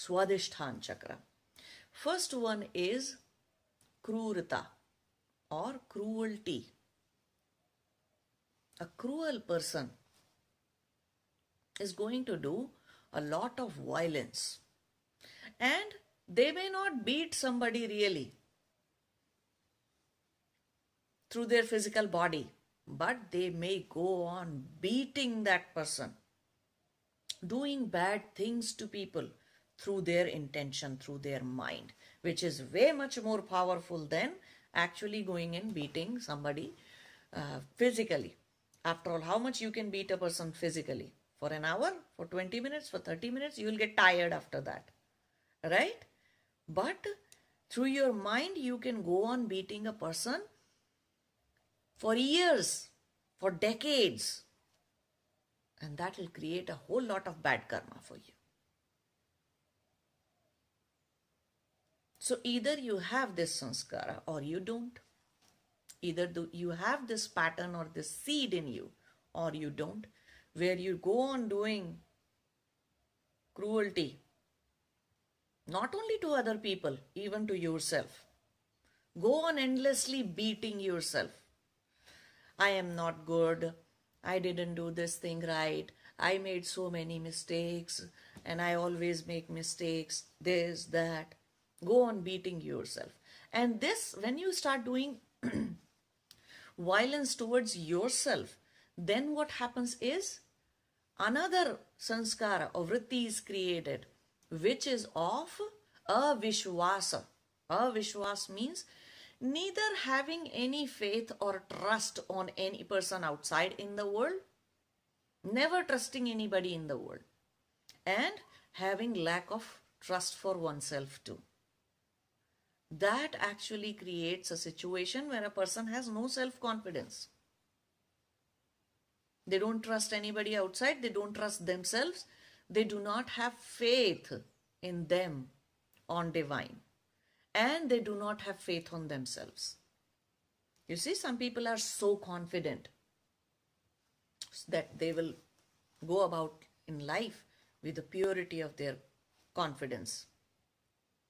Swadhisthana chakra. First one is Krurata or cruelty. A cruel person is going to do a lot of violence and they may not beat somebody really through their physical body, but they may go on beating that person, doing bad things to people through their intention, through their mind, which is way much more powerful than actually going and beating somebody uh, physically. After all, how much you can beat a person physically? For an hour, for 20 minutes, for 30 minutes, you will get tired after that. Right? But through your mind, you can go on beating a person for years, for decades. And that will create a whole lot of bad karma for you. So either you have this sanskara or you don't. Either you have this pattern or this seed in you or you don't, where you go on doing cruelty, not only to other people, even to yourself. Go on endlessly beating yourself. I am not good. I didn't do this thing right. I made so many mistakes and I always make mistakes. This, that. Go on beating yourself. And this, when you start doing violence towards yourself, then what happens is another sanskara or vritti is created, which is of avishwasa. Avishwas means neither having any faith or trust on any person outside in the world, never trusting anybody in the world, and having lack of trust for oneself too that actually creates a situation where a person has no self-confidence. They don't trust anybody outside. They don't trust themselves. They do not have faith in them on divine. And they do not have faith on themselves. You see, some people are so confident that they will go about in life with the purity of their confidence